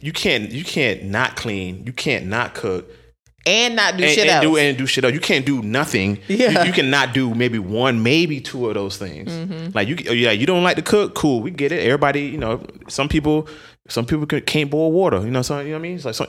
you can't you can't not clean. You can't not cook. and not do and, shit and else. do and do shit else. You can't do nothing. Yeah. You, you cannot do maybe one, maybe two of those things. Mm-hmm. Like you, yeah, you don't like to cook. Cool, we get it. Everybody, you know, some people, some people can, can't boil water. You know, so you know what I mean. It's like, so,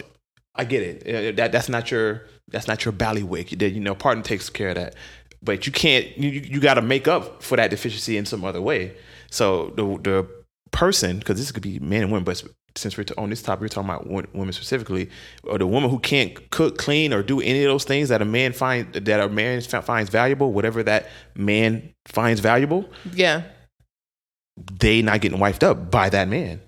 I get it. That that's not your that's not your ballywick. You, you know, partner takes care of that. But you can't. You you got to make up for that deficiency in some other way. So the the person, because this could be men and women, but since we're on this topic, we're talking about women specifically, or the woman who can't cook, clean, or do any of those things that a man find that a man finds valuable, whatever that man finds valuable, yeah. they not getting wifed up by that man.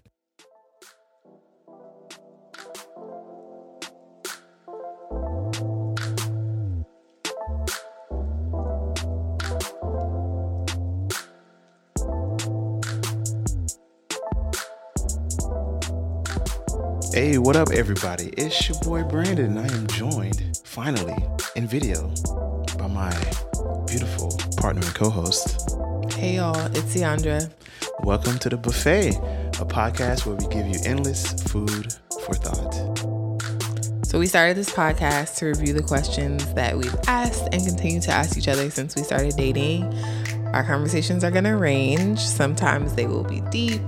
Hey, what up, everybody? It's your boy Brandan, and I am joined finally in video by my beautiful partner and co-host, Hey y'all, it's Ciandra. Welcome to the buffet, a podcast where we give you endless food for thought. So we started this podcast to review the questions that we've asked and continue to ask each other since we started dating. Our conversations are going to range. Sometimes they will be deep.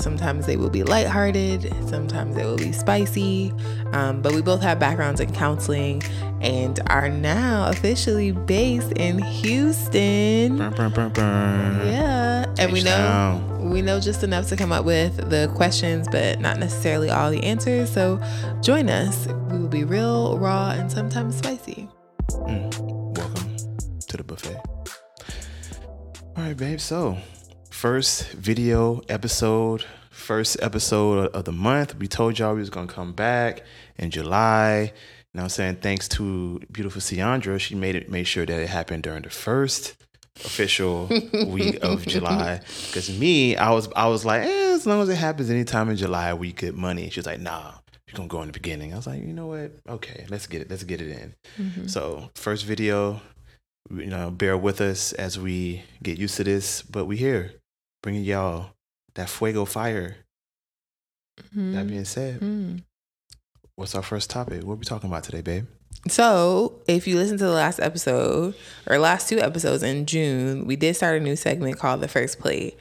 Sometimes they will be lighthearted. Sometimes they will be spicy. Um, but we both have backgrounds in counseling and are now officially based in Houston. Burn, burn, burn. Yeah, and we know we know just enough to come up with the questions, but not necessarily all the answers. So join us. We will be real, raw, and sometimes spicy. Mm. Welcome to the buffet. All right, babe. So, first video episode, first episode of the month. We told y'all we was gonna come back in July. You know what I'm saying? Thanks to beautiful Ciandra, she made it made sure that it happened during the first official week of July. Because me, I was I was like, eh, as long as it happens anytime in July, we get money. She was like, nah, you're gonna go in the beginning. I was like, you know what? Okay, let's get it. Let's get it in. So first video, you know, bear with us as we get used to this, but we here bringing y'all that fuego fire. That being said, Mm. what's our first topic? What are we talking about today, babe? So, if you listen to the last episode or last two episodes in June, we did start a new segment called The First Plate.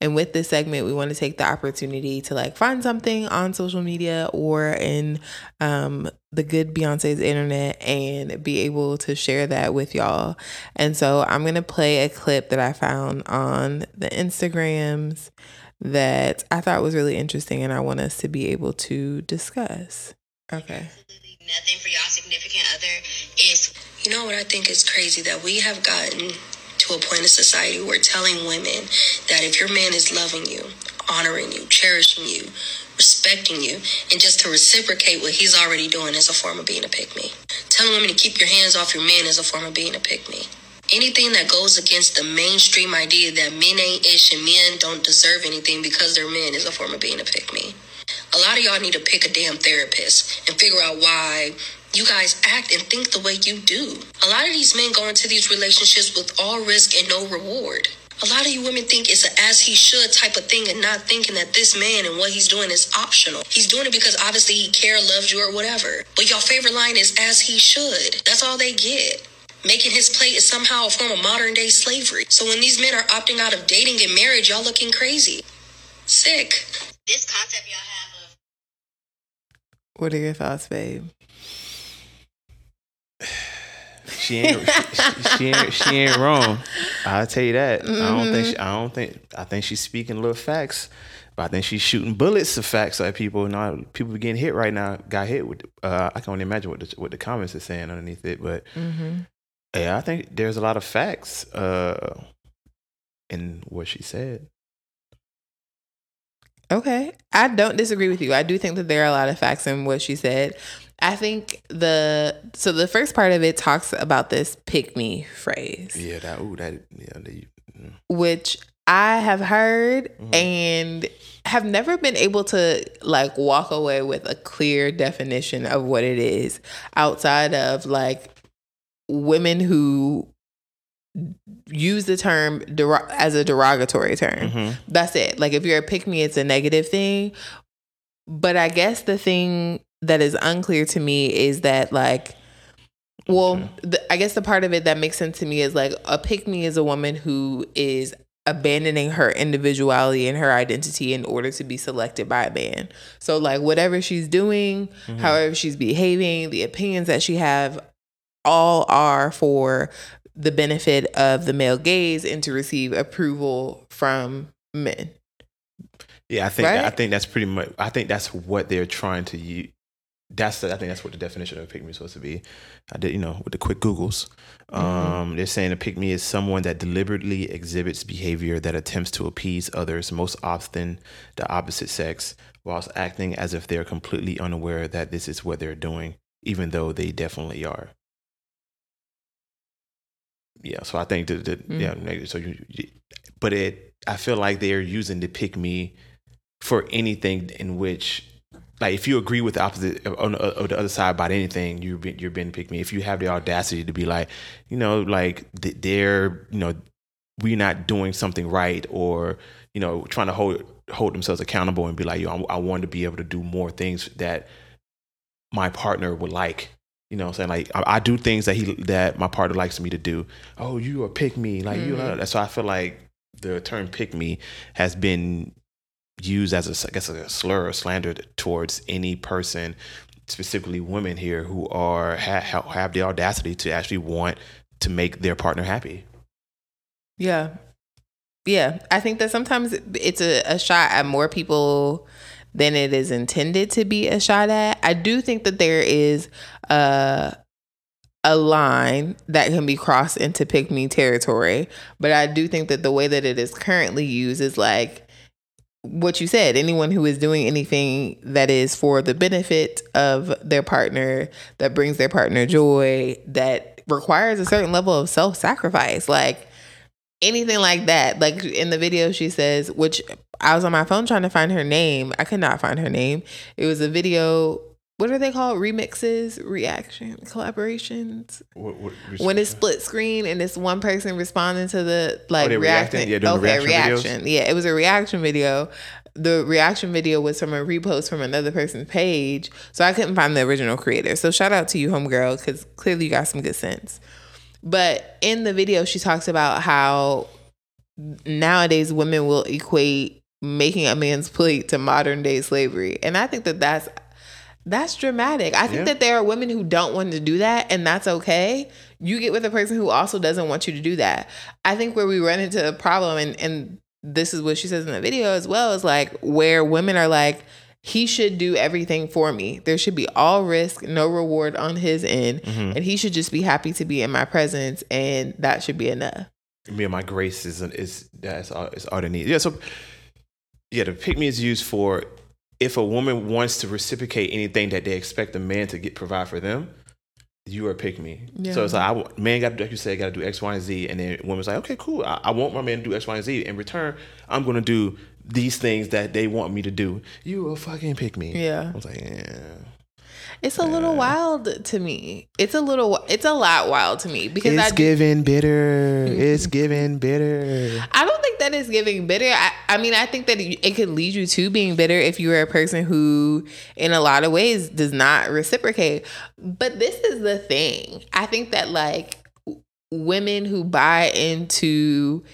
And with this segment, we want to take the opportunity to like find something on social media or in um, the good Beyonce's internet and be able to share that with y'all. And so, I'm going to play a clip that I found on the Instagrams that I thought was really interesting and I want us to be able to discuss. Okay. nothing for y'all significant other is you know what I think is crazy that we have gotten to a point in society where telling women that if your man is loving you, honoring you, cherishing you, respecting you, and just to reciprocate what he's already doing is a form of being a pick me. Telling women to keep your hands off your men is a form of being a pick me. Anything that goes against the mainstream idea that men ain't ish and men don't deserve anything because they're men is a form of being a pick me. A lot of y'all need to pick a damn therapist and figure out why you guys act and think the way you do. A lot of these men go into these relationships with all risk and no reward. A lot of you women think it's a as he should type of thing and not thinking that this man and what he's doing is optional. He's doing it because obviously he care, loves you, or whatever. But your favorite line is as he should. That's all they get. Making his plate is somehow a form of modern day slavery. So when these men are opting out of dating and marriage, y'all looking crazy. Sick. This concept y'all have of What are your thoughts, babe? She ain't she, she ain't she ain't wrong. I'll tell you that. I don't think she, I don't think I think she's speaking little facts. But I think she's shooting bullets of facts at people. Now people getting hit right now. Got hit with. Uh, I can only imagine what the what the comments are saying underneath it. But yeah, I think there's a lot of facts uh, in what she said. Okay. I don't disagree with you. I do think that there are a lot of facts in what she said. I think the so the first part of it talks about this pick me phrase, Yeah, that. Ooh, that. Yeah, they, mm. which I have heard Mhm. and have never been able to like walk away with a clear definition of what it is outside of like women who use the term derog- as a derogatory term. Mhm. That's it. Like if you're a pick me, it's a negative thing. But I guess the thing that is unclear to me is that like well, Okay. the, I guess the part of it that makes sense to me is like a pick me is a woman who is abandoning her individuality and her identity in order to be selected by a man. So like whatever she's doing, Mm-hmm. however she's behaving, the opinions that she have all are for the benefit of the male gaze and to receive approval from men. Yeah, I think Right? I think that's pretty much. I think that's what they're trying to use. That's the, I think that's what the definition of a pick me is supposed to be. I did, you know, with the quick Googles. Um, They're saying a pick me is someone that deliberately exhibits behavior that attempts to appease others, most often the opposite sex, whilst acting as if they're completely unaware that this is what they're doing, even though they definitely are. Yeah, so I think that, that yeah, so you, you, but it, I feel like they're using the pick me for anything in which like if you agree with the opposite uh, on uh, the, on the other side about anything being, you're being pick me. If you have the audacity to be like you know like they're you know we're not doing something right or you know trying to hold hold themselves accountable and be like yo I, I want to be able to do more things that my partner would like. You know what I'm saying? Like I, I do things that he that my partner likes me to do. Oh you are pick me. Like you mm-hmm. know so I feel like the term pick me has been used as a, I guess a slur or slander towards any person, specifically women here who are ha- have the audacity to actually want to make their partner happy. Yeah. Yeah. I think that sometimes it's a, a shot at more people than it is intended to be a shot at. I do think that there is a a line that can be crossed into pick me territory, but I do think that the way that it is currently used is like what you said anyone who is doing anything that is for the benefit of their partner that brings their partner joy that requires a certain level of self-sacrifice like anything like that. Like in the video she says which i was on my phone trying to find her name. I could not find her name. It was a video what are they called remixes reaction collaborations What, what, when it's split screen and it's one person responding to the like Oh, reacting? Yeah, doing okay, reaction videos? reaction. Yeah, it was a reaction video. The reaction video was from a repost from another person's page, so I couldn't find the original creator. So shout out to you, homegirl, because clearly you got some good sense. But in the video, she talks about how nowadays women will equate making a man's plate to modern day slavery, and I think that that's that's dramatic. I think Yeah. that there are women who don't want to do that, and that's okay. You get with a person who also doesn't want you to do that. I think where we run into a problem, and, and this is what she says in the video as well, is like where women are like, he should do everything for me. There should be all risk, no reward on his end, Mm-hmm. and he should just be happy to be in my presence, and that should be enough. me and my grace is is that's all, is all they need. Yeah, so yeah, the pick me is used for if a woman wants to reciprocate anything that they expect a man to get provide for them. You are pick me. Yeah. So it's like I, man got to like you said got to do X, Y, and Z, and then woman's like, okay, cool. I, I want my man to do X, Y, and Z. In return, I'm gonna do these things that they want me to do. You will fucking pick me. Yeah. I was like, yeah. It's a little wild to me. It's a little, it's a lot wild to me because I It's do- giving bitter. It's giving bitter. I don't think that is giving bitter. I, I mean, I think that it it could lead you to being bitter if you are a person who, in a lot of ways, does not reciprocate. But this is the thing. I think that, like, women who buy into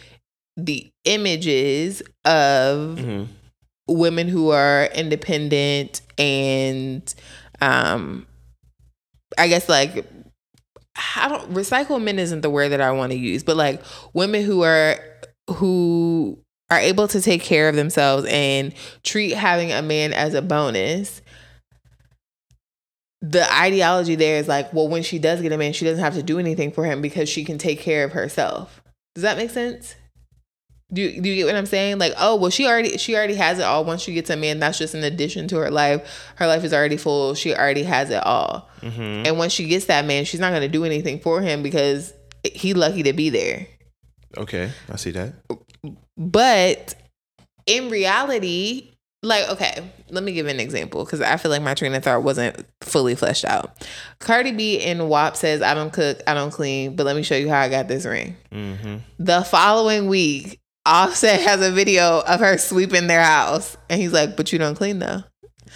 the images of Mhm. women who are independent and, um, I guess, like, I don't recycle men isn't the word that I want to use, but like women who are who are able to take care of themselves and treat having a man as a bonus. The ideology there is like, well, when she does get a man, she doesn't have to do anything for him because she can take care of herself. Does that make sense? Do you, do you get what I'm saying? Like, oh, well, she already she already has it all. Once she gets a man, that's just an addition to her life. Her life is already full. She already has it all. And once she gets that man, she's not going to do anything for him because he lucky to be there. Okay, I see that. But in reality, like, okay, let me give an example because I feel like my train of thought wasn't fully fleshed out. Cardi B in WAP says, I don't cook, I don't clean, but let me show you how I got this ring. Mm-hmm. The following week, Offset has a video of her sweeping their house. And he's like, but you don't clean though.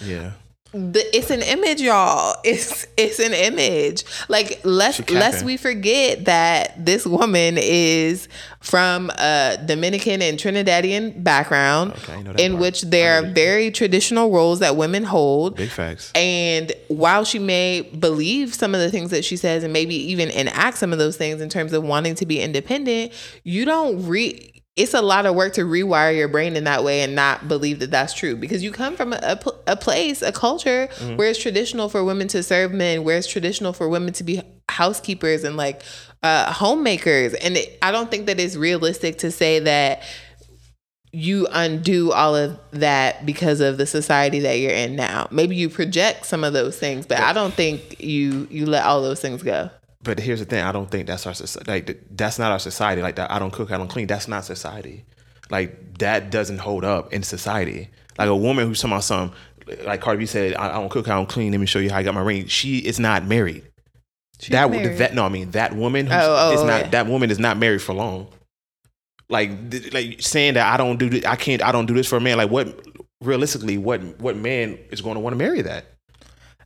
Yeah. the, it's an image, y'all. It's it's an image. Like let's lest we forget that this woman is from a Dominican and Trinidadian background, Okay, I know in part. which there are very traditional roles that women hold. Big facts. And while she may believe some of the things that she says and maybe even enact some of those things in terms of wanting to be independent, you don't re it's a lot of work to rewire your brain in that way and not believe that that's true because you come from a, a, a place, a culture where it's traditional for women to serve men, where it's traditional for women to be housekeepers and like uh, homemakers. And it, I don't think that it's realistic to say that you undo all of that because of the society that you're in now. Maybe you project some of those things, but I don't think you you let all those things go. But here's the thing: I don't think that's our society. Like that's not our society. Like that, I don't cook, I don't clean. That's not society. Like that doesn't hold up in society. Like a woman who's talking about some, like Cardi B said, I, I don't cook, I don't clean. Let me show you how I got my ring. She is not married. that married. that no, I mean that woman who's, Oh, oh, is oh, not yeah. that woman is not married for long. Like th- like saying that I don't do th- I can't I don't do this for a man. Like what realistically, what what man is going to want to marry that?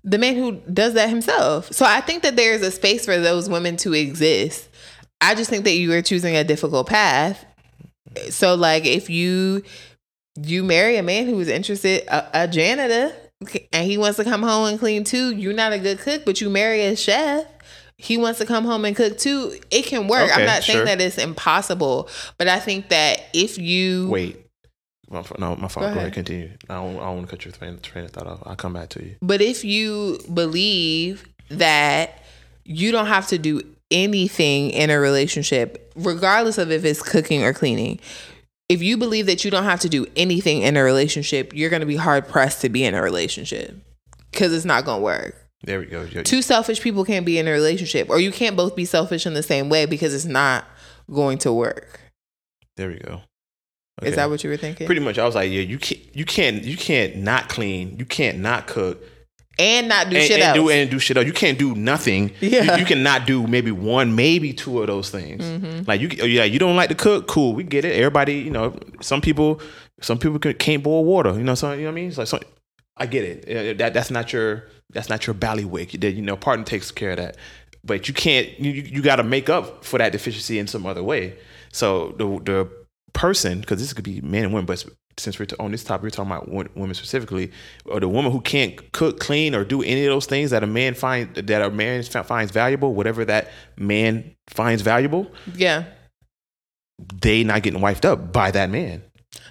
The man who does that himself. So I think that there is a space for those women to exist. I just think that you are choosing a difficult path. So like if you you marry a man who is interested a, a janitor and he wants to come home and clean too, you're not a good cook, but you marry a chef. He wants to come home and cook too. It can work. I'm Okay, not saying that it's impossible, but I think that if you Wait. My, no, my fault. Go, ahead. ahead, continue. I don't, I don't want to cut your train, train of thought off. I'll come back to you. But if you believe that you don't have to do anything in a relationship, regardless of if it's cooking or cleaning, if you believe that you don't have to do anything in a relationship, you're going to be hard pressed to be in a relationship because it's not going to work. There we go. Two selfish people can't be in a relationship, or you can't both be selfish in the same way because it's not going to work. There we go. Is that what you were thinking? Pretty much, I was like, yeah, you can't, you can't, you can't not clean. You can't not cook and not do and, shit and else. do and do shit else. You can't do nothing. Yeah. You, you cannot do maybe one, maybe two of those things. Mm-hmm. Like you, yeah, you don't like to cook. Cool, we get it. Everybody, you know, some people, some people can, can't boil water. You know, so you know what I mean. It's like, so, I get it. That that's not your that's not your ballywick. That you know, partner takes care of that. But you can't. You you got to make up for that deficiency in some other way. So the the person, because this could be men and women, but since we're on this topic, we're talking about women specifically, or the woman who can't cook, clean, or do any of those things that a man find that a man finds valuable, whatever that man finds valuable, yeah. they not getting wifed up by that man.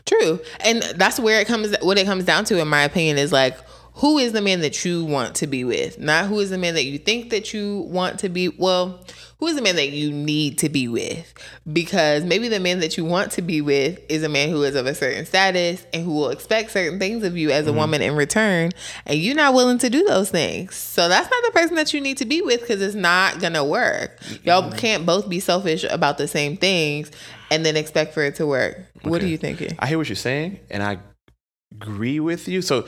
True. And that's where it comes what it comes down to in my opinion is like who is the man that you want to be with? Not who is the man that you think that you want to be well, who is the man that you need to be with? Because maybe the man that you want to be with is a man who is of a certain status and who will expect certain things of you as a mm-hmm. woman in return, and you're not willing to do those things. So that's not the person that you need to be with because it's not gonna work. Y'all can't both be selfish about the same things and then expect for it to work. What are you thinking? I hear what you're saying, and I agree with you. So,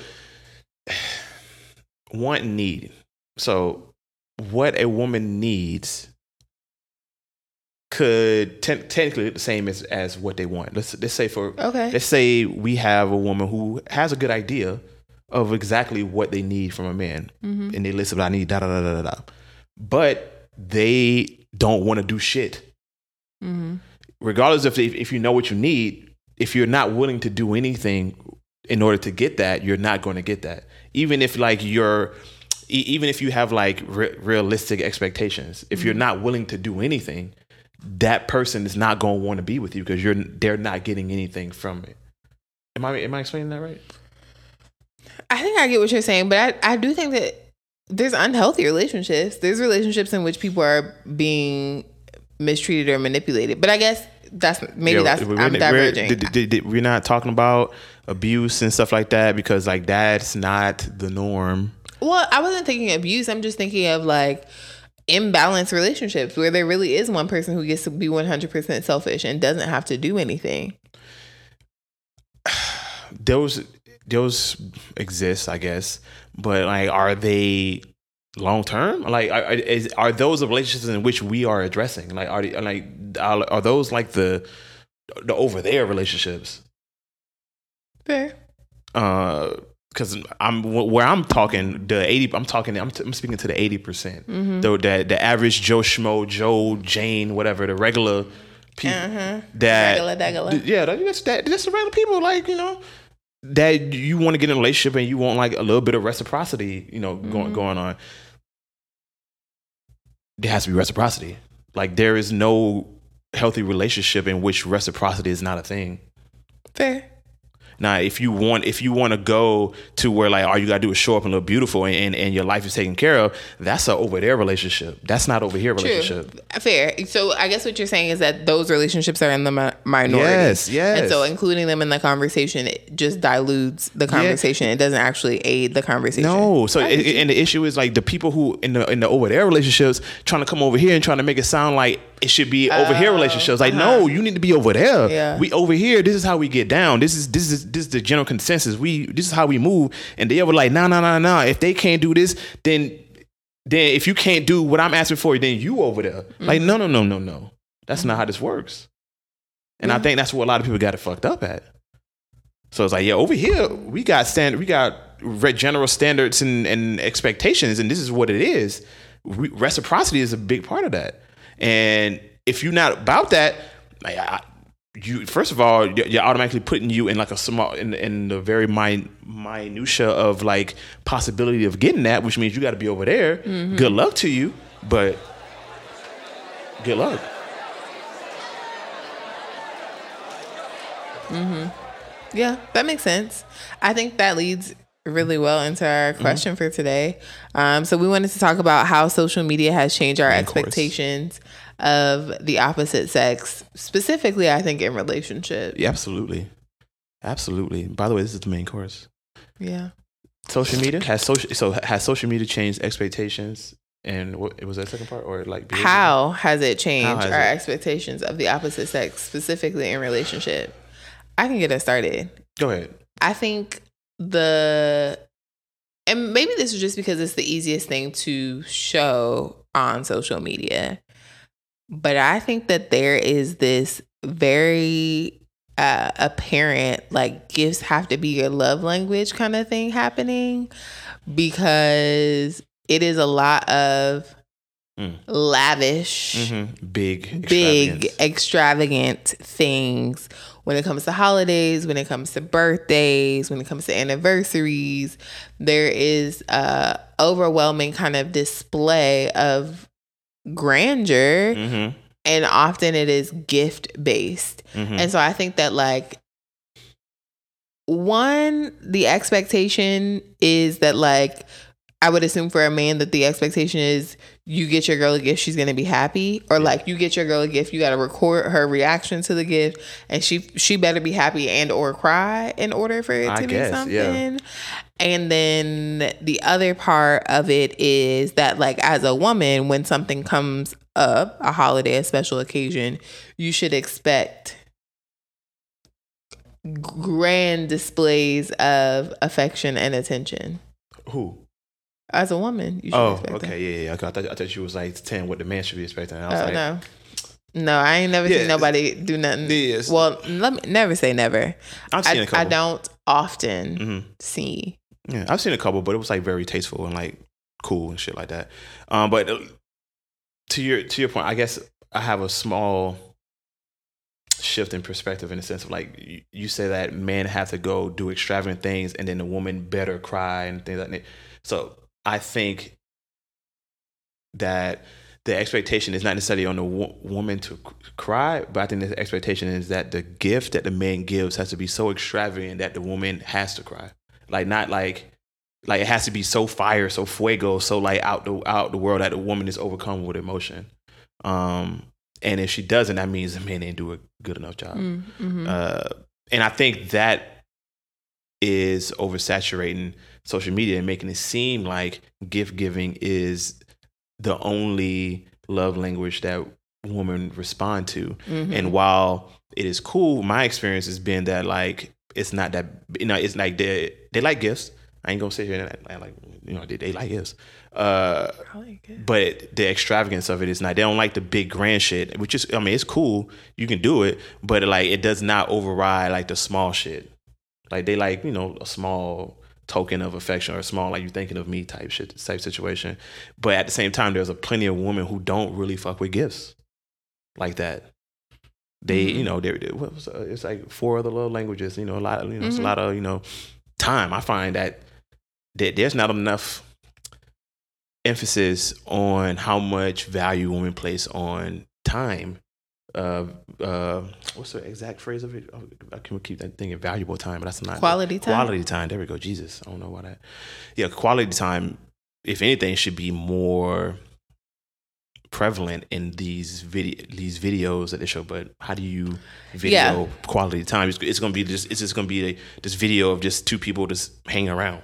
want need. So, what a woman needs could te- technically look the same as, as what they want. Let's let's say for Okay. let's say we have a woman who has a good idea of exactly what they need from a man, Mm-hmm. and they list what I need, da da da da da, da. but they don't want to do shit Mm-hmm. regardless of if, if you know what you need, if you're not willing to do anything in order to get that, you're not going to get that. Even if like you're, even if you have like re- realistic expectations, if you're mm-hmm. not willing to do anything, that person is not going to want to be with you because you're they're not getting anything from it. Am I am I explaining that right? I think I get what you're saying, but I, I do think that there's unhealthy relationships. There's relationships in which people are being mistreated or manipulated. But I guess that's maybe Yeah, that's we're- I'm diverging. We're, we're not talking about abuse and stuff like that because like that's not the norm. well, I wasn't thinking abuse. I'm just thinking of like imbalanced relationships where there really is one person who gets to be 100% selfish and doesn't have to do anything. those those exist, I guess, but like, are they long term? Like, are, are- is, are those the relationships in which we are addressing? Like, are they, like are, are those like the the over there relationships? Fair. Because because I'm where I'm talking the eighty. I'm talking. I'm, t- I'm speaking to the eighty percent. Mm-hmm. The, the the average Joe Schmo, Joe Jane, whatever the regular people that Regular, degular. th- yeah, that- that's that. That's the regular people. Like you know that you want to get in a relationship and you want like a little bit of reciprocity. You know, Mm-hmm. going going on. There has to be reciprocity. Like there is no healthy relationship in which reciprocity is not a thing. Fair. Now, if you want, if you want to go to where like all you gotta do is show up and look beautiful and, and, and your life is taken care of, that's a over there relationship. That's not over here relationship. True. Fair. So I guess what you're saying is that those relationships are in the mi- minority. Yes, yes. And so including them in the conversation it just dilutes the conversation. It doesn't actually aid the conversation. No, so it, it- and the issue is like the people who in the in the over there relationships trying to come over here and trying to make it sound like it should be over here relationships. Like no, you need to be over there. Oh, uh-huh. Yeah. We over here. This is how we get down. This is this is this is the general consensus. We this is how we move. And they were like, no, no, no, no. If they can't do this, then then if you can't do what I'm asking for, then you over there. Like no, no, no, no, no. That's not how this works. And I think that's what a lot of people got it fucked up at. So it's like, yeah, over here we got stand, we got general standards and, and expectations, and this is what it is. Re- reciprocity is a big part of that. And if you're not about that, like, I, you first of all, you're automatically putting you in like a small in in the very min, minutia of like possibility of getting that, which means you got to be over there. Mm-hmm. Good luck to you, but good luck. Mm-hmm. Yeah, that makes sense. I think that leads really well into our Mm-hmm. question for today. Um, so we wanted to talk about how social media has changed our Main course. expectations of the opposite sex, specifically, I think in relationships. Yeah, absolutely, absolutely. By the way, this is the main course. Yeah. social media has social so has social media changed expectations and what was that second part or like behavior? How has it changed has our it? expectations of the opposite sex, specifically in relationship? I can get us started. go ahead I think the and maybe this is just because it's the easiest thing to show on social media. But I think that there is this very uh, apparent like gifts have to be your love language kind of thing happening because it is a lot of Mm. lavish mm-hmm. big big extravagant things when it comes to holidays when it comes to birthdays when it comes to anniversaries there is a overwhelming kind of display of grandeur Mhm, and often it is gift based mhm. and so i think that like one the expectation is that like I would assume for a man that the expectation is you get your girl a gift, she's gonna be happy, or like you get your girl a gift, you gotta record her reaction to the gift, and she she better be happy and or cry in order for it I to guess, be something. yeah. And then the other part of it is that like as a woman, when something comes up, a holiday, a special occasion, you should expect grand displays of affection and attention. who As a woman, you should oh expect okay yeah yeah I thought, I thought you was like telling what the man should be expecting I was. Oh like no. No, I ain't never Yeah. seen nobody do nothing. Well, let me never say never. I've seen I, a couple I don't often hmm see. Yeah, I've seen a couple, but it was like very tasteful and like cool and shit like that. Um, but uh, to your to your point, I guess I have a small shift in perspective in the sense of like you, you say that men have to go do extravagant things and then the woman better cry and things like that. So I think that the expectation is not necessarily on the wo- woman to c- cry, but I think the expectation is that the gift that the man gives has to be so extravagant that the woman has to cry. Like not like like it has to be so fire, so fuego, so like out the out the world that the woman is overcome with emotion. Um, and if she doesn't, that means the man didn't do a good enough job. Mm-hmm. Uh, and I think that is oversaturating social media and making it seem like gift giving is the only love language that women respond to. Mm-hmm. And while it is cool, my experience has been that like it's not that you know it's like they they like gifts. I ain't gonna sit here and act- act like you know they, they like gifts. Uh, I but the extravagance of it is not. They don't like the big grand shit, which is I mean it's cool. You can do it, but like it does not override like the small shit. Like they like you know a small token of affection or small like you thinking of me type shit type situation. But at the same time, there's a plenty of women who don't really fuck with gifts like that. They, Mm-hmm. you know, they're, they uh, it's like four other love languages. You know, a lot of you know, it's a Mhm. lot of you know time. I find that that there's not enough emphasis on how much value women place on time. Uh, uh, what's the exact phrase of it? Oh, I can keep that thing valuable time, but that's not Quality time? Quality time. There we go. Jesus, I don't know why that. Yeah, quality time. If anything, should be more prevalent in these video these videos that they show. But how do you video Yeah. quality time? It's, it's gonna be just it's just gonna be a, this video of just two people just hanging around.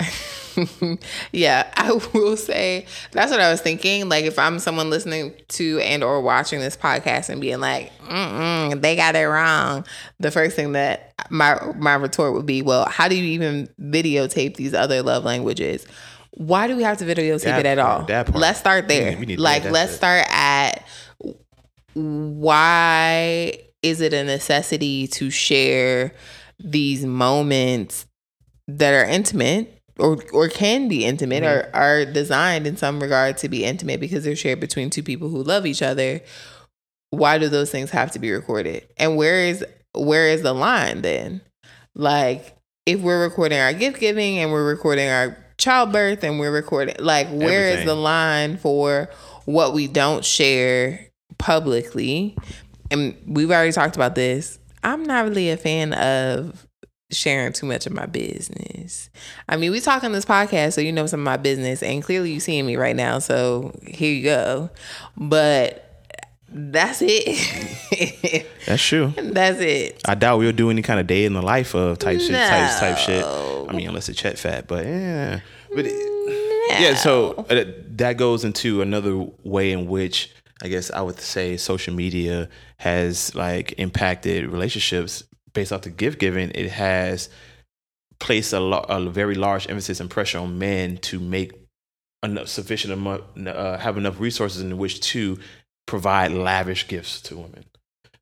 yeah, I will say that's what I was thinking. Like, if I'm someone listening to and or watching this podcast and being like, Mm-mm, "They got it wrong," the first thing that my my retort would be, "Well, how do you even videotape these other love languages? Why do we have to videotape That it at part, all? Let's start there. We need- we need like, let's shit. start at why is it a necessity to share these moments that are intimate or or can be intimate or are designed in some regard to be intimate because they're shared between two people who love each other why do those things have to be recorded? And where is where is the line then? Like if we're recording our gift giving and we're recording our childbirth and we're recording like where is Everything. the line for what we don't share publicly? And we've already talked about this. I'm not really a fan of sharing too much of my business i mean we talk on this podcast so you know some of my business and clearly you seeing me right now so here you go but that's it That's true. that's it I doubt we'll do any kind of day in the life of type shit, type, type shit. I mean, unless it's Chet Fat, but yeah, but it, yeah. So uh, that goes into another way in which I guess I would say social media has like impacted relationships based off the gift giving. It has placed a, a very large emphasis and pressure on men to make enough sufficient amount, uh, have enough resources in which to provide lavish gifts to women.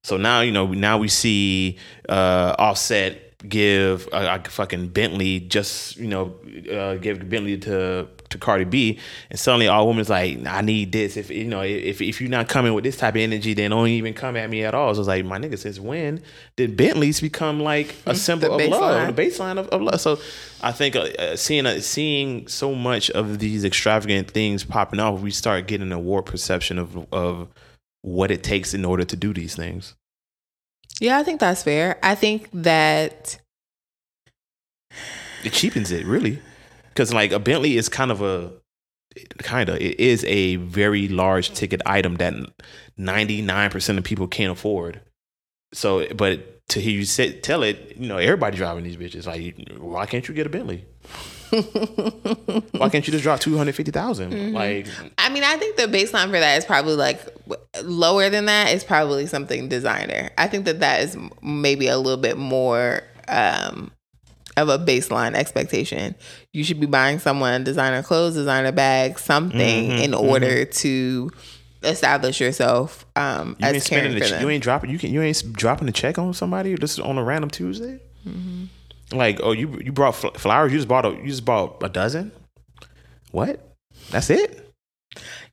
So now you know now we see uh, Offset give a, a fucking Bentley just you know uh, give Bentley to to Cardi B, and suddenly all women's like I need this. If you know if if you're not coming with this type of energy, then don't even come at me at all. So it's like my nigga, since when did Bentleys become like a symbol of love, the baseline of, of love? So I think uh, uh, seeing uh, seeing so much of these extravagant things popping off, we start getting a warped perception of of what it takes in order to do these things. Yeah i think that's fair i think that It cheapens it really, because like a Bentley is kind of a kind of it is a very large ticket item that ninety nine percent of people can't afford. So, but to hear you say, tell it, you know, everybody driving these bitches. Like, why can't you get a Bentley? Why can't you just drop two hundred fifty Like, I mean, I think the baseline for that is probably like lower than that is probably something designer. I think that that is maybe a little bit more um, of a baseline expectation. You should be buying someone designer clothes, designer bags, something Mhm, in order to establish yourself um, you as caring spending, for the, them. you ain't dropping, you can, you ain't dropping a check on somebody just on a random Tuesday. Like, oh, you you brought fl- flowers. You just bought a you just bought a dozen. What? That's it?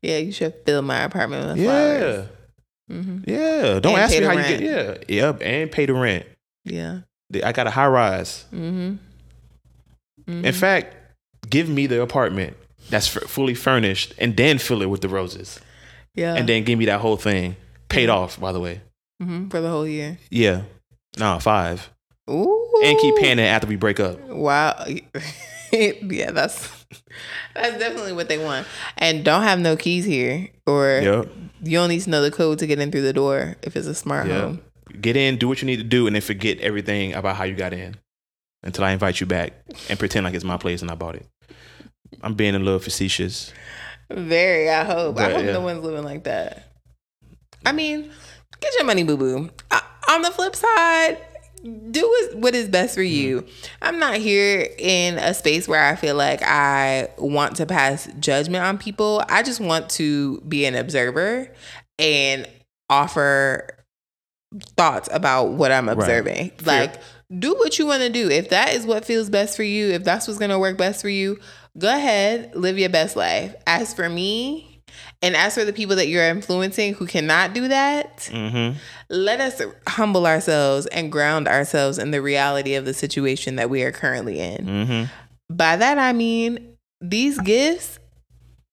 yeah, you should fill my apartment with Yeah. flowers. hmm Yeah. Don't And ask me how rent. you get. Yeah. Yep. And pay the rent. Yeah. I got a high rise. hmm In fact, give me the apartment that's f- fully furnished, and then fill it with the roses, Yeah. and then give me that whole thing paid off. By the way. hmm for the whole year. Yeah. No, five. Ooh. And keep paying it after we break up. Wow. yeah, that's that's definitely what they want. And don't have no keys here, or Yep. you don't need to know the code to get in through the door if it's a smart Yeah. home. Get in, do what you need to do, and then forget everything about how you got in until I invite you back and pretend like it's my place and I bought it. I'm being a little facetious. Very. I hope. I hope yeah. no one's living like that. I mean, get your money, boo boo. On the flip side, do what- is best for you. Mm-hmm. I'm not here in a space where I feel like I want to pass judgment on people. I just want to be an observer and offer thoughts about what I'm observing. Fair. Like do what you want to do. If that is what feels best for you, if that's what's going to work best for you, go ahead, live your best life. As for me, and as for the people that you're influencing who cannot do that, Mm-hmm. let us humble ourselves and ground ourselves in the reality of the situation that we are currently in. Mm-hmm. By that, I mean these gifts.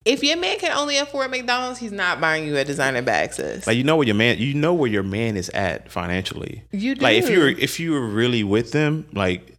If your man can only afford McDonald's, he's not buying you a designer bag, sis. Like you know where your man, you know where your man is at financially. you do. Like if you're if you were really with them, like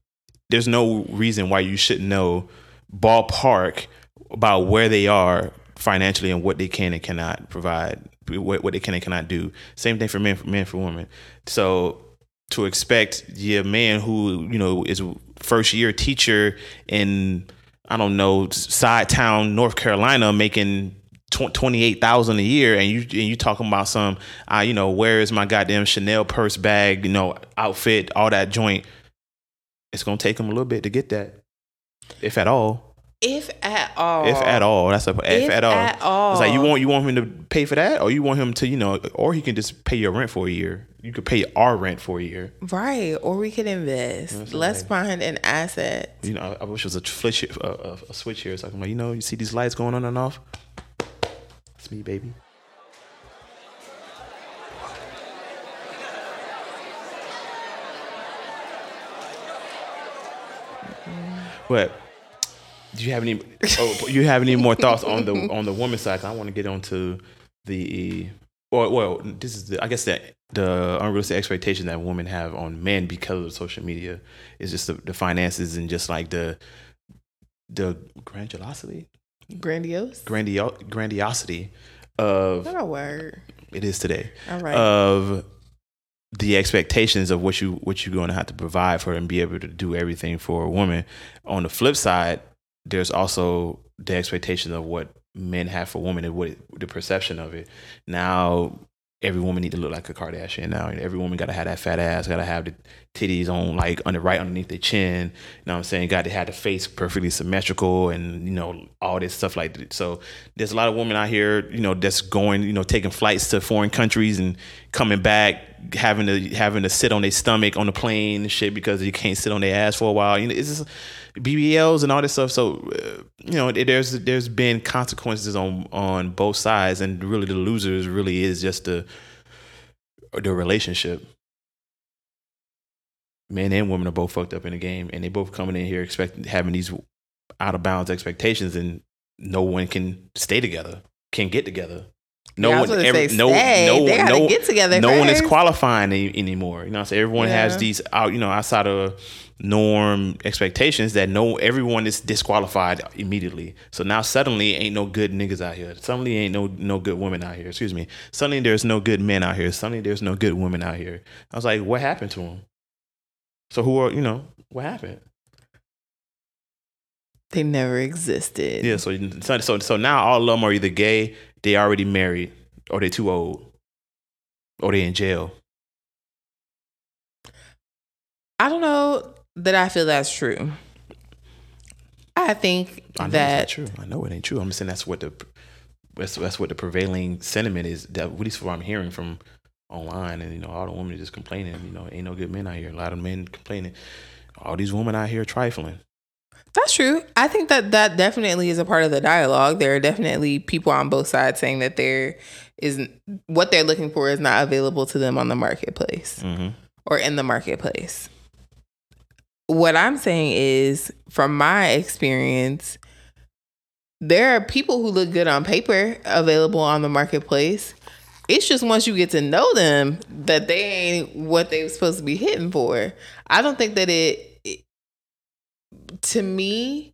there's no reason why you shouldn't know ballpark about where they are financially and what they can and cannot provide, what, what they can and cannot do. Same thing for men, for men for women. So to expect your man who you know is first year teacher in I don't know side town North Carolina making twenty eight thousand a year, and you and you talking about some, uh, you know, where is my goddamn Chanel purse bag, you know, outfit, all that joint. It's gonna take him a little bit to get that, if at all. If at all, If at all, that's a if, If at all. at all. It's like you want you want him to pay for that, or you want him to, you know, or he can just pay your rent for a year. You could pay our rent for a year. right? Or we could invest. That's Let's find an asset. You know, I, I wish it was a switch, a, a, a switch here. So I'm like, you know, you see these lights going on and off. It's me, baby. What? Do you have any? Oh, you have any more thoughts on the on the woman's side? I want to get onto the. Well, well, this is the. I guess that the unrealistic expectation that women have on men because of social media is just the, the finances and just like the the grandiosity, Grandiose. grandio, grandiosity of Not a word. it is today All right. of the expectations of what you what you're going to have to provide for and be able to do everything for a woman. On the flip side, there's also the expectation of what men have for women and what the perception of it. Now every woman need to look like a Kardashian now. And every woman got to have that fat ass, got to have the titties on like under right underneath the chin. You know what I'm saying? Got to have the face perfectly symmetrical and you know all this stuff like that. So there's a lot of women out here, you know, that's going, you know, taking flights to foreign countries and coming back having to having to sit on their stomach on the plane and shit because you can't sit on their ass for a while. You know, it's just BBLs and all this stuff. So uh, you know, there's there's been consequences on on both sides, and really the losers really is just the the relationship. Men and women are both fucked up in the game, and they both coming in here expecting having these out of bounds expectations, and no one can stay together, can get together. No Yeah, one, every, say, no, no, They no, get together no one is first. qualifying any, anymore. You know, saying everyone has these out, you know, outside of norm expectations that no everyone is disqualified immediately. So now suddenly ain't no good niggas out here. Suddenly ain't no no good women out here. Excuse me. Suddenly there's no good men out here. Suddenly there's no good women out here. I was like, what happened to them? So who are you know what happened? they never existed. Yeah. So so so, so now all of them are either gay, they already married, or they too old, or they in jail. I don't know that I feel that's true. I think I know that true. I know it ain't true. I'm saying that's what the that's, that's what the prevailing sentiment is. That at least what I'm hearing from online, and you know, all the women are just complaining. You know, ain't no good men out here. A lot of men complaining. All these women out here trifling. That's true. I think that that definitely is a part of the dialogue. There are definitely people on both sides saying that there is what they're looking for is not available to them on the marketplace Mm-hmm. or in the marketplace. What I'm saying is, from my experience, there are people who look good on paper available on the marketplace. It's just once you get to know them that they ain't what they were supposed to be hitting for. I don't think that it, it to me,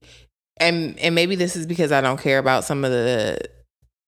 and and maybe this is because I don't care about some of the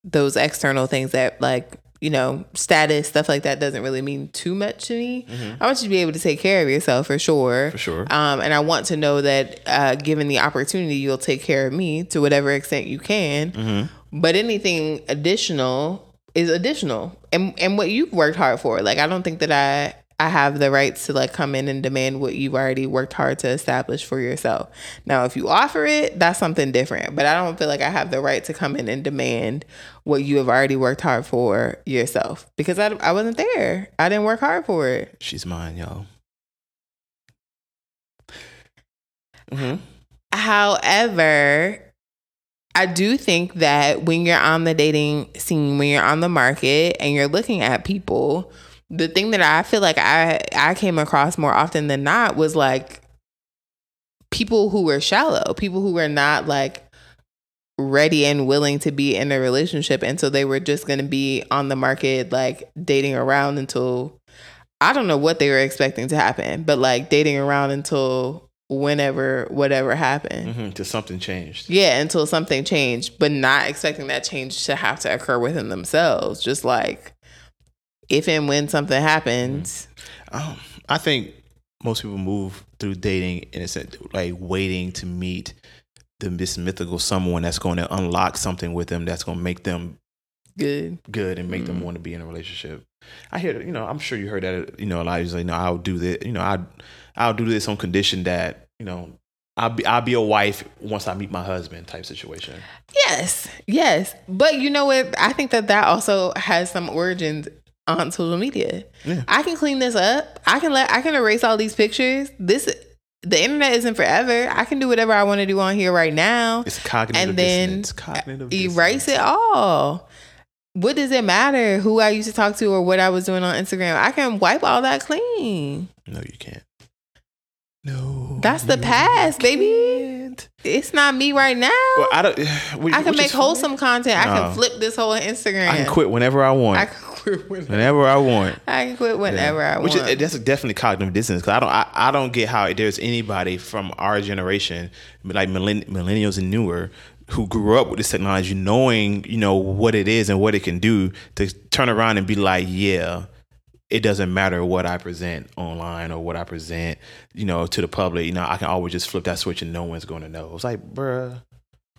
those external things that like you know status stuff like that doesn't really mean too much to me. I want you to be able to take care of yourself for sure. For sure. Um, and I want to know that uh, given the opportunity, you'll take care of me to whatever extent you can. Mm-hmm. But anything additional is additional, and and what you've worked hard for. Like I don't think that I I have the rights to like come in and demand what you've already worked hard to establish for yourself. Now, if you offer it, that's something different. But I don't feel like I have the right to come in and demand what you have already worked hard for yourself because I I wasn't there. I didn't work hard for it. She's mine, y'all. Mhm. However, I do think that when you're on the dating scene, when you're on the market and you're looking at people, the thing that I feel like I I came across more often than not was like people who were shallow, people who were not like ready and willing to be in a relationship and so they were just going to be on the market like dating around until I don't know what they were expecting to happen, but like dating around until whenever whatever happened. Mhm. Till something changed. Yeah, until something changed, but not expecting that change to have to occur within themselves. Just like if and when something happens, Um, I think most people move through dating in a sense, like waiting to meet the this mythical someone that's going to unlock something with them that's going to make them good. good and make them Mhm. want to be in a relationship. I hear, you know, I'm sure you heard that, you know, a lot of like, no, I'll do this, you know, I, I'll do this on condition that, you know, I'll be, I'll be a wife once I meet my husband type situation. Yes, yes. But you know what? I think that that also has some origins on social media. Yeah. I can clean this up. I can let I can erase all these pictures. This the internet isn't forever. I can do whatever I want to do on here right now. It's cognitive And then dissonance. Cognitive erase dissonance. it all. What does it matter who I used to talk to or what I was doing on Instagram? I can wipe all that clean. No, you can't. No. That's the past, baby. It's not me right now. Well, I don't. I can make wholesome content. I can flip this whole Instagram. I can quit whenever I want. I can quit whenever, whenever I want. I can quit whenever I want. Which want. is that's definitely cognitive dissonance because I don't I, I don't get how there's anybody from our generation like millenn- millennials and newer who grew up with this technology knowing you know what it is and what it can do to turn around and be like yeah it doesn't matter what I present online or what I present you know to the public you know I can always just flip that switch and no one's going to know it's like bruh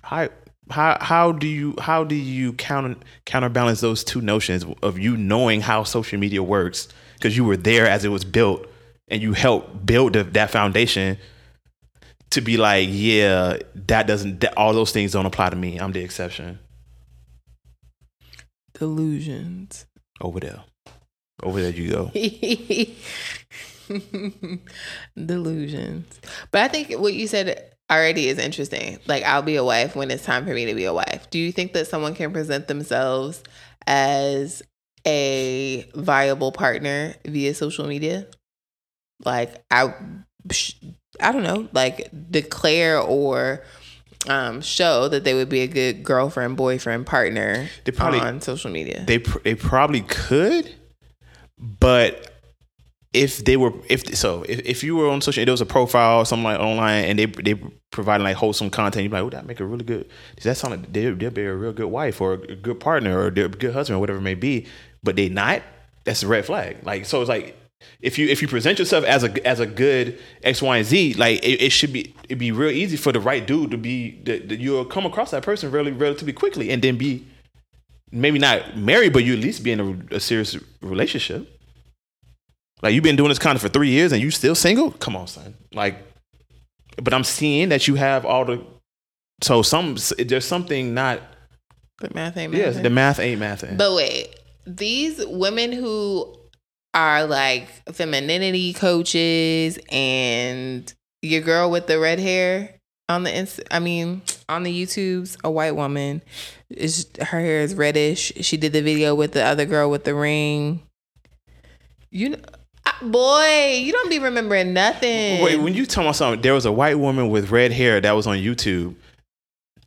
how how how do you how do you counter counterbalance those two notions of you knowing how social media works? Because you were there as it was built and you helped build the, that foundation to be like yeah that doesn't that, all those things don't apply to me. I'm the exception. Delusions. over there. Over there you go. Delusions. But I think what you said already is interesting. Like, I'll be a wife when it's time for me to be a wife. Do you think that someone can present themselves as a viable partner via social media? Like, I, I don't know, like declare or um, show that they would be a good girlfriend, boyfriend, partner They probably- on social media. they pr- they probably could, but if they were if so if, if you were on social there was a profile or something like online and they they providing like wholesome content you'd be like oh that make a really good does that sound like they'll, they'll be a real good wife or a good partner or a good husband or whatever it may be but they not that's a red flag like so it's like if you if you present yourself as a as a good X Y and Z like it, it should be it'd be real easy for the right dude to be that you'll come across that person really relatively quickly and then be maybe not married, but you at least be in a, a serious relationship. Like you've been doing this kind of for three years and you still single? Come on, son. Like, but I'm seeing that you have all the. So some there's something not. but math ain't Yes, the math ain't mathing. But wait, these women who are like femininity coaches and your girl with the red hair on the inst- I mean on the YouTubes, a white woman is her hair is reddish. She did the video with the other girl with the ring. You know, I- boy, you don't be remembering nothing. Wait, when you tell me something, there was a white woman with red hair that was on YouTube.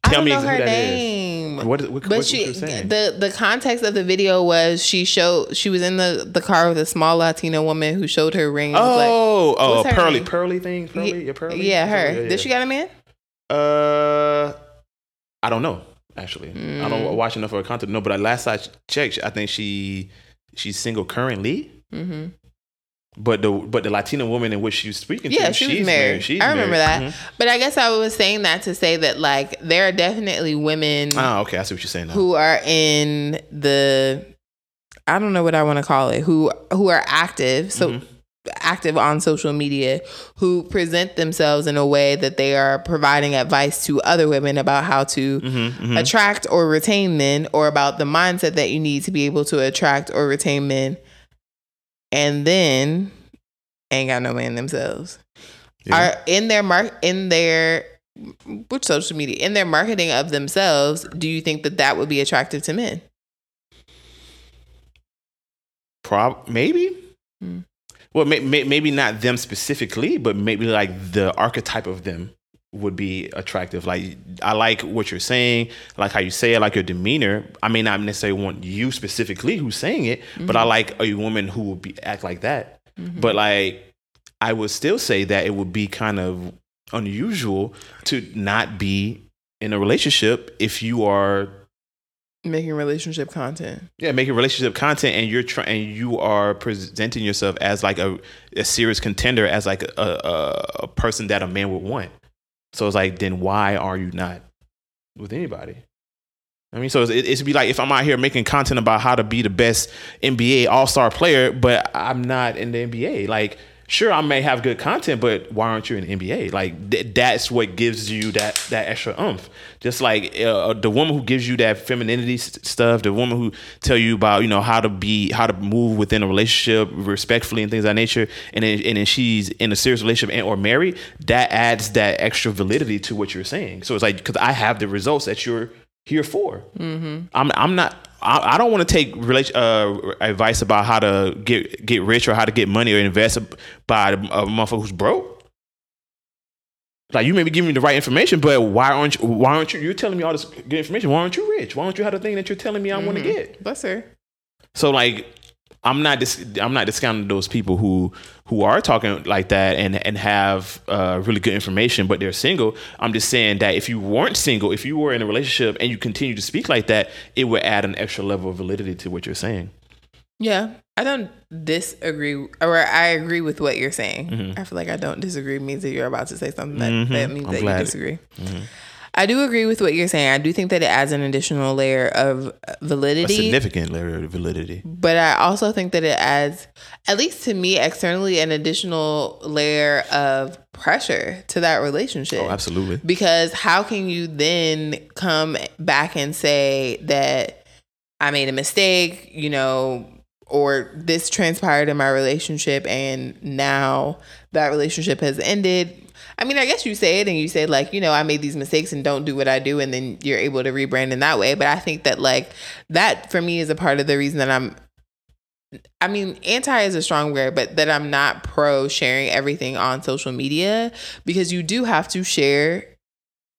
I Tell me who her that is. name. What, what, But what, she, what you saying? the the context of the video was she showed she was in the the car with a small Latina woman who showed her ring. was like, oh, oh, pearly, name? pearly thing, pearly, Ye- yeah, pearly. yeah, her. Yeah, yeah. Did she got a man? Uh, I don't know. Actually, I Mm. don't watch enough of her content. No, but last I checked, I think she she's single currently. hmm But the but the Latina woman in which she was speaking Yeah, to, she she's was married. She's I remember married. that. But I guess I was saying that to say that like there are definitely women. Ah, okay, I see what you're saying now. who are in the I don't know what I want to call it who who are active so Mhm. active on social media who present themselves in a way that they are providing advice to other women about how to Mhm, mhm. attract or retain men or about the mindset that you need to be able to attract or retain men and then ain't got no man themselves are in their mark in their which social media in their marketing of themselves. Do you think that that would be attractive to men? Prob maybe. Hmm. Well, may, may, maybe not them specifically, but maybe like the archetype of them would be attractive. Like I like what you're saying, I like how you say it, like your demeanor. I may not necessarily want you specifically who's saying it, but I mm-hmm. like a woman who would be act like that. Mm-hmm. But like I would still say that it would be kind of unusual to not be in a relationship if you are Making relationship content. yeah making relationship content and you're trying and you are presenting yourself as like a, a serious contender as like a, a a person that a man would want so it's like then why are you not with anybody I mean, so it's, it's be like if I'm out here making content about how to be the best NBA All Star player, but I'm not in the NBA. Like, sure, I may have good content, but why aren't you in the NBA? Like, th- that's what gives you that that extra oomph. Just like uh, the woman who gives you that femininity s- stuff, the woman who tell you about you know how to be, how to move within a relationship respectfully and things of that nature, and then and then she's in a serious relationship and or married. That adds that extra validity to what you're saying. So it's like because I have the results that you're here for. I'm I'm not. I, I don't want to take relation uh, advice about how to get get rich or how to get money or invest by a motherfucker who's broke. Like you may be giving me the right information, but why aren't you, why aren't you? You're telling me all this good information. Why aren't you rich? Why don't you have the thing that you're telling me I want to get? Bless her. So like, I'm not dis- I'm not discounting those people who who are talking like that and and have uh, really good information, but they're single. I'm just saying that if you weren't single, if you were in a relationship and you continue to speak like that, it would add an extra level of validity to what you're saying. Yeah, I don't disagree, or I agree with what you're saying. Mm-hmm. I feel like I don't disagree means that you're about to say something that, mm-hmm. that means I'm that you disagree. Mm-hmm. I do agree with what you're saying. I do think that it adds an additional layer of uh, A validity, significant layer of validity. but I also think that it adds, at least to me externally, an additional layer of pressure to that relationship. Oh, absolutely. Because how can you then come back and say that I made a mistake, you know, or this transpired in my relationship and now that relationship has ended? I mean, I guess you say it and you say, like, you know, I made these mistakes and don't do what I do. And then you're able to rebrand in that way. But I think that, like, that for me is a part of the reason that I'm I mean, anti is a strong word, but that I'm not pro sharing everything on social media because you do have to share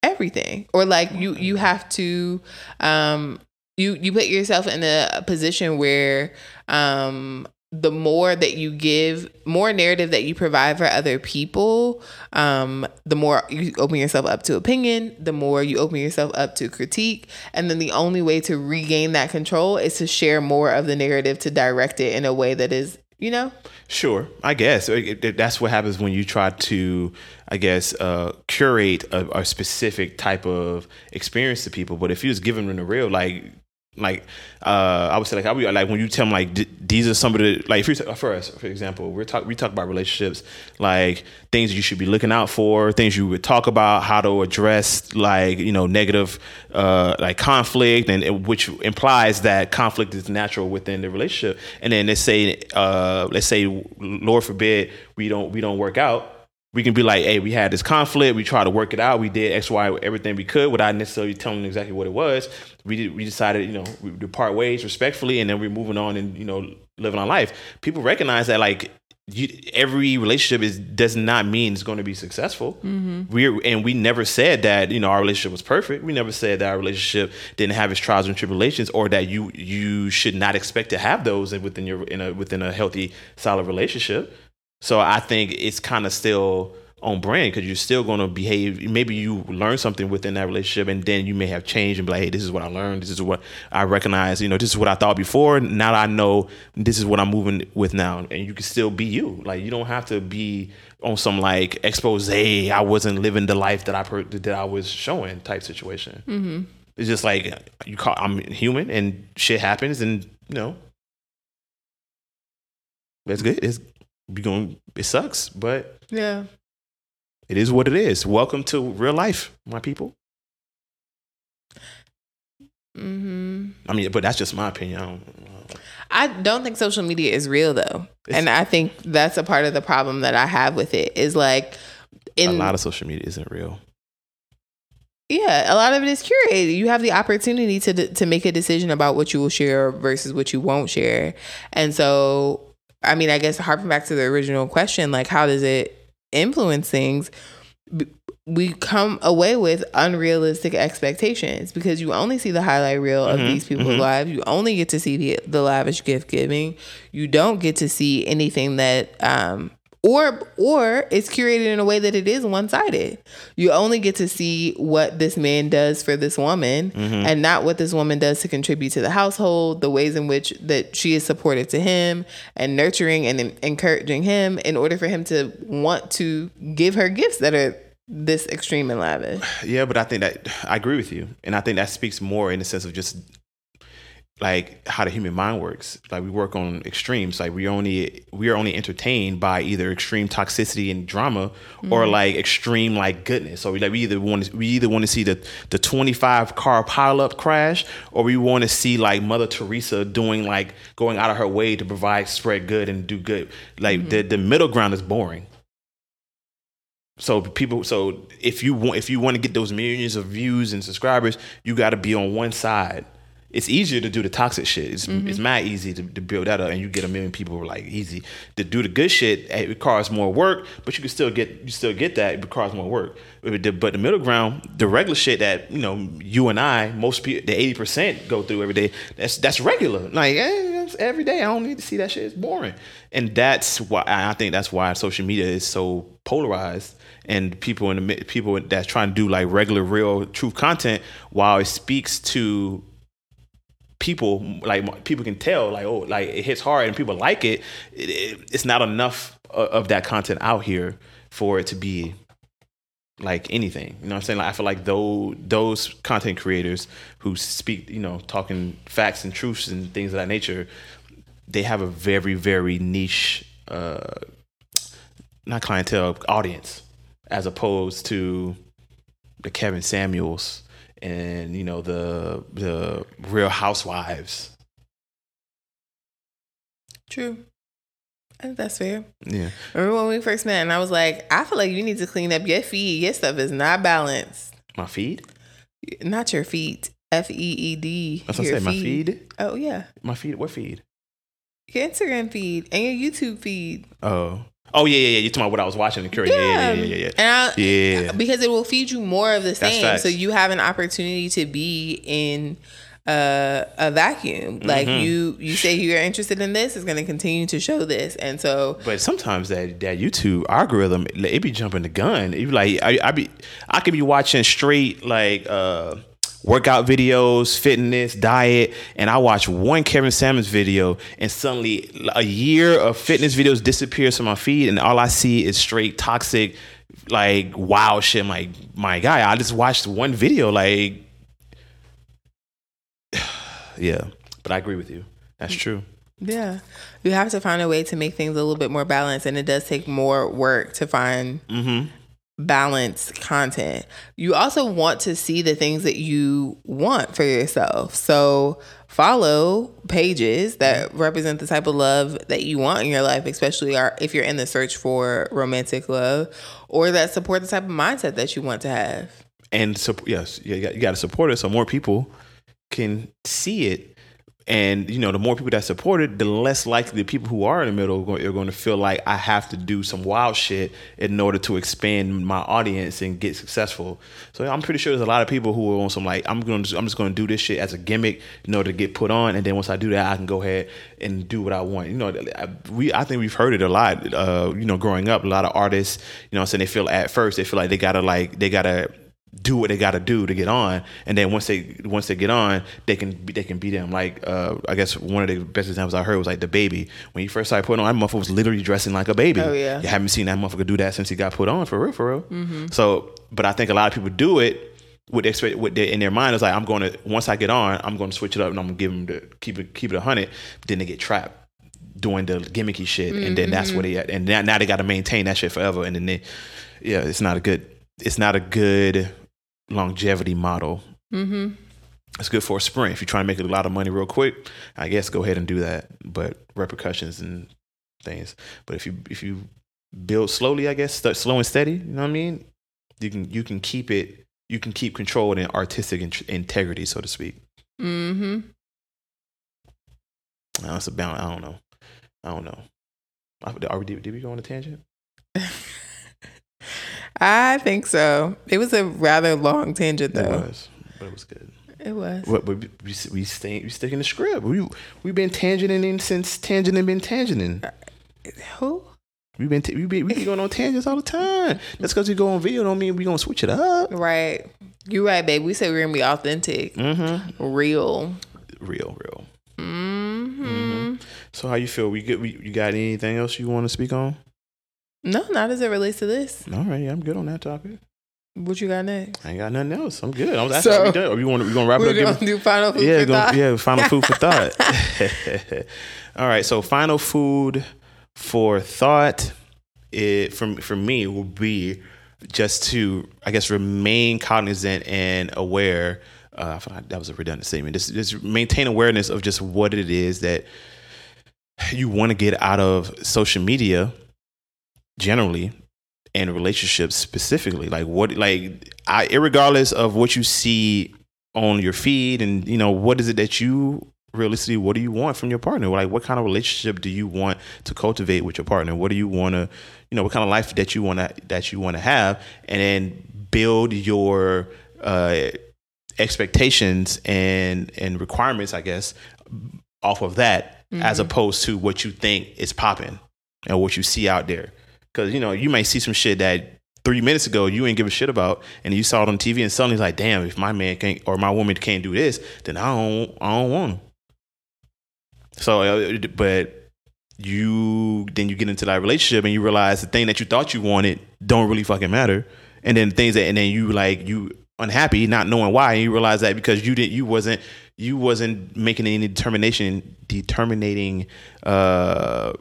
everything. Or like you you have to um you you put yourself in a position where um the more that you give more narrative that you provide for other people um the more you open yourself up to opinion the more you open yourself up to critique. And then the only way to regain that control is to share more of the narrative to direct it in a way that is you know? Sure, I guess. That's what happens when you try to, I guess, uh, curate a, a specific type of experience to people. But if you was giving them the real, like, like uh, I would say, like I would like when you tell them like d- these are some of the like t- for us, for example, we're talk we talk about relationships, like things you should be looking out for, things you would talk about, how to address like you know negative uh, like conflict, and and which implies that conflict is natural within the relationship. And then let's say uh, let's say Lord forbid we don't we don't work out we can be like, hey, we had this conflict. We tried to work it out. We did X, Y, everything we could without necessarily telling them exactly what it was. We did, we decided, you know, we part ways respectfully, and then we're moving on and you know living our life. People recognize that like you, every relationship is does not mean it's going to be successful. Mm-hmm. We're and we never said that you know our relationship was perfect. We never said that our relationship didn't have its trials and tribulations, or that you you should not expect to have those within your in a within a healthy solid relationship. So I think it's kind of still on brand because you're still going to behave. Maybe you learn something within that relationship, and then you may have changed and be like, "Hey, this is what I learned. This is what I recognize. You know, this is what I thought before. Now I know this is what I'm moving with now." And you can still be you. Like you don't have to be on some like expose. I wasn't living the life that I per- that I was showing type situation. Mm-hmm. It's just like you call. I'm human, and shit happens, and you know. That's good. It's we going it sucks, but yeah it is what it is. Welcome to real life, my people. hmm I mean, but that's just my opinion. I don't, I don't think social media is real though. It's- and I think that's a part of the problem that I have with it is like in a lot of social media isn't real. yeah, a lot of it is curated. You have the opportunity to to make a decision about what you will share versus what you won't share. And so, I mean, I guess harping back to the original question, like how does it influence things? We come away with unrealistic expectations because you only see the highlight reel of Mhm, these people's mhm. lives. You only get to see the the lavish gift giving. You don't get to see anything that um or or it's curated in a way that it is one sided. You only get to see what this man does for this woman Mm-hmm. and not what this woman does to contribute to the household, the ways in which that she is supportive to him and nurturing and encouraging him in order for him to want to give her gifts that are this extreme and lavish. Yeah, but I think that I agree with you, and I think that speaks more in the sense of just like how the human mind works. Like we work on extremes. Like we only we are only entertained by either extreme toxicity and drama or mm-hmm. like extreme like goodness. So we like we either want to, we either want to see the the twenty five car pileup crash or we want to see like Mother Teresa doing like going out of her way to provide spread good and do good. Like mm-hmm. the the middle ground is boring. So people, so if you want, if you want to get those millions of views and subscribers, you got to be on one side. It's easier to do the toxic shit. It's it's mad easy to, to build that up, and you get a million people like easy to do the good shit. It requires more work, but you can still get you still get that. It requires more work. But the, but the middle ground, the regular shit that you know you and I, most people, the eighty percent go through every day. That's that's regular. Like eh, every day. I don't need to see that shit. It's boring, and that's why I think that's why social media is so polarized and people in the people that's trying to do like regular real truth content while it speaks to people like people can tell like oh like it hits hard and people like it, it, it it's not enough of, of that content out here for it to be like anything. You know what i'm saying? Like i feel like those those content creators who speak you know talking facts and truths and things of that nature they have a very very niche uh not clientele audience as opposed to the Kevin Samuels and you know the the Real Housewives. True. I think that's fair. Yeah, Remember when we first met and I was like, I feel like you need to clean up your feed. Your stuff is not balanced. my feed. Not your feet. F E E D. That's what I say. My feed. Oh yeah. My feed. What feed? Your Instagram feed and your YouTube feed. Oh, oh yeah, yeah, yeah. You're talking about what I was watching and curious. Yeah, yeah, yeah, yeah, And I, yeah. Yeah. because it will feed you more of the same. So you have an opportunity to be in uh, a vacuum. Like Mm-hmm. you, you say you're interested in this, it's going to continue to show this, and so But sometimes that that YouTube algorithm it be jumping the gun. It be like I, I be I could be watching straight like uh workout videos, fitness, diet, and I watch one Kevin Samuels video and suddenly a year of fitness videos disappears from my feed and all I see is straight toxic like wow shit. Like, my guy, I just watched one video like yeah. But I agree with you. That's true. yeah, you have to find a way to make things a little bit more balanced, and it does take more work to find Mm-hmm. Balanced content. You also want to see the things that you want for yourself. So follow pages that mm-hmm. represent the type of love that you want in your life, especially if you're in the search for romantic love or that support the type of mindset that you want to have. and so yes, you got to support it so more people can see it. And you know, the more people that support it, the less likely the people who are in the middle are going, to feel like I have to do some wild shit in order to expand my audience and get successful. So I'm pretty sure there's a lot of people who are on some like I'm going to I'm just going to do this shit as a gimmick in order to get put on, and then once I do that, I can go ahead and do what I want. You know, I- we I think we've heard it a lot. Uh, you know, growing up, a lot of artists, you know, I'm saying they feel at first they feel like they gotta like they gotta do what they got to do to get on, and then once they once they get on, they can be, they can be them. Like uh, I guess one of the best examples I heard was like DaBaby when he first started putting on. That motherfucker was literally dressing like a baby. Oh, yeah. you haven't seen that motherfucker do that since he got put on for real, for real. So, but I think a lot of people do it with expect with their, in their mind is like I'm going to once I get on, I'm going to switch it up and I'm going to give them the keep it keep it a hundred. Then they get trapped doing the gimmicky shit, and then that's what they. And now, now they got to maintain that shit forever. And then they, yeah, it's not a good. It's not a good longevity model. Mm-hmm. It's good for a sprint. If you're trying to make a lot of money real quick, I guess go ahead and do that. But repercussions and things. But if you if you build slowly, I guess, start slow and steady. You know what I mean? You can you can keep it. You can keep control and artistic in- integrity, so to speak. Mm-hmm. Now it's about. I don't know. I don't know. Are we, did, did we go on a tangent? I think so. It was a rather long tangent, though. It was, but it was good. It was. What, we we we stay we stick in the script. We we've been tangenting since tangenting been tangenting. Who? We've been t- we be we be going on tangents all the time. That's because we go on video don't mean we gonna switch it up. Right. You're right, babe. We said we are gonna be authentic, Mm-hmm. real. Real, real. Mm-hmm. So how you feel? We get we you got anything else you want to speak on? No, not as it relates to this. All right, yeah, I'm good on that topic. What you got next? I ain't got nothing else. I'm good. I'm, that's So- how we done. Or you want we gonna wrap it We're up? Give gonna do final food yeah, for gonna- thought. yeah. Final food for thought. All right. So final food for thought, it for for me will be just to I guess remain cognizant and aware. Uh, I forgot that was a redundant statement. Just just maintain awareness of just what it is that you want to get out of social media generally and relationships specifically like what like I regardless of what you see on your feed and you know what is it that you realistically what do you want from your partner? Like what kind of relationship do you want to cultivate with your partner? What do you want to you know what kind of life that you want to that you want to have? And then build your uh expectations and and requirements i guess off of that as opposed to what you think is popping and what you see out there because you know you might see some shit that three minutes ago you ain't give a shit about, and you saw it on TV, and suddenly it's like, damn, if my man can't or my woman can't do this, then I don't, I don't want. So, uh, but you then you get into that relationship and you realize the thing that you thought you wanted don't really fucking matter, and then things that and then you like you unhappy not knowing why, and you realize that because you didn't you wasn't you wasn't making any determination determining uh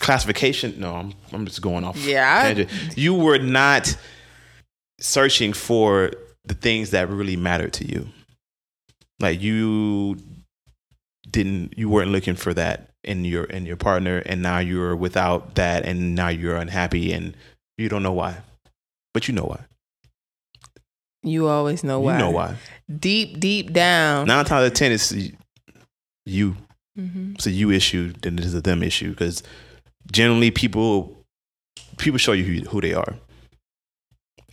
classification. No i'm, I'm just going off Yeah, you were not searching for the things that really matter to you. Like you didn't you weren't looking for that in your in your partner and now you're without that and now you're unhappy and you don't know why. But you know why. You always know why. you know why. Deep, deep down. nine times out of ten it's you. Hmm it's a you issue than it is a them issue because generally people people show you who, who they are.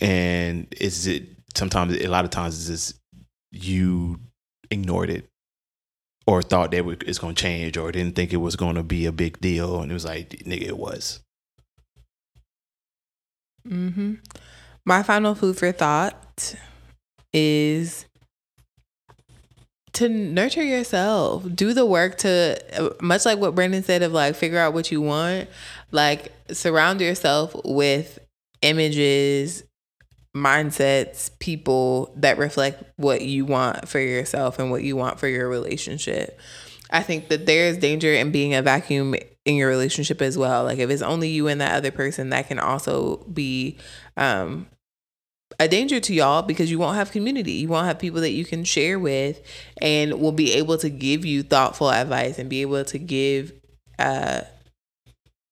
And is it sometimes a lot of times it's just you ignored it or thought that it was going to change or didn't think it was going to be a big deal. And it was like nigga it was. Mm-hmm. My final food for thought is to nurture yourself. Do the work to, much like what Brandan said, of like figure out what you want. Like surround yourself with images, mindsets, people that reflect what you want for yourself and what you want for your relationship. I think that there is danger in being a vacuum in your relationship as well. Like if it's only you and that other person, that can also be um, a danger to y'all because you won't have community. You won't have people that you can share with and will be able to give you thoughtful advice and be able to give uh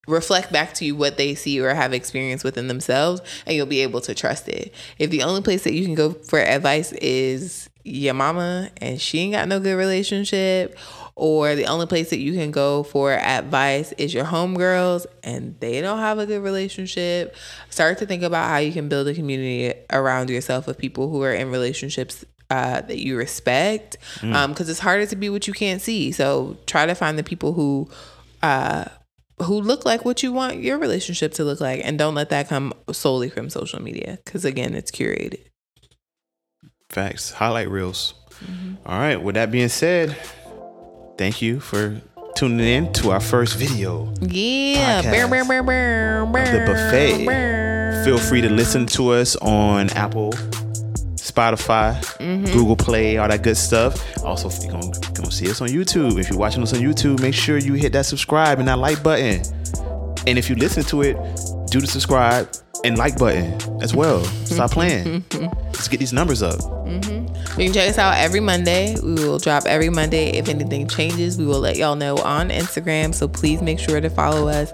reflect back to you what they see or have experienced within themselves and you'll be able to trust it. If the only place that you can go for advice is your mama and she ain't got no good relationship or the only place that you can go for advice is your homegirls and they don't have a good relationship, start to think about how you can build a community around yourself of people who are in relationships uh, that you respect because it's harder to be what you can't see. So try to find the people who uh, who look like what you want your relationship to look like and don't let that come solely from social media because again it's curated. Facts. Highlight reels. All right. With that being said thank you for tuning in to our first video yeah the buffet. brr. Feel free to listen to us on Apple, Spotify, Google Play, all that good stuff. Also, if you're gonna, gonna see us on YouTube. If you're watching us on YouTube, make sure you hit that subscribe and that like button. And if you listen to it, do the subscribe, and like button as well. Stop mm-hmm. playing. Mm-hmm. Let's get these numbers up. Mm-hmm. You can check us out every Monday. We will drop every Monday. If anything changes, we will let y'all know on Instagram. So please make sure to follow us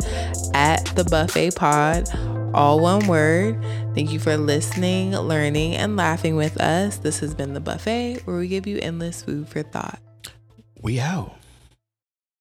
at the Buffet Pod, all one word. Thank you for listening, learning, and laughing with us. This has been the Buffet, where we give you endless food for thought. We out.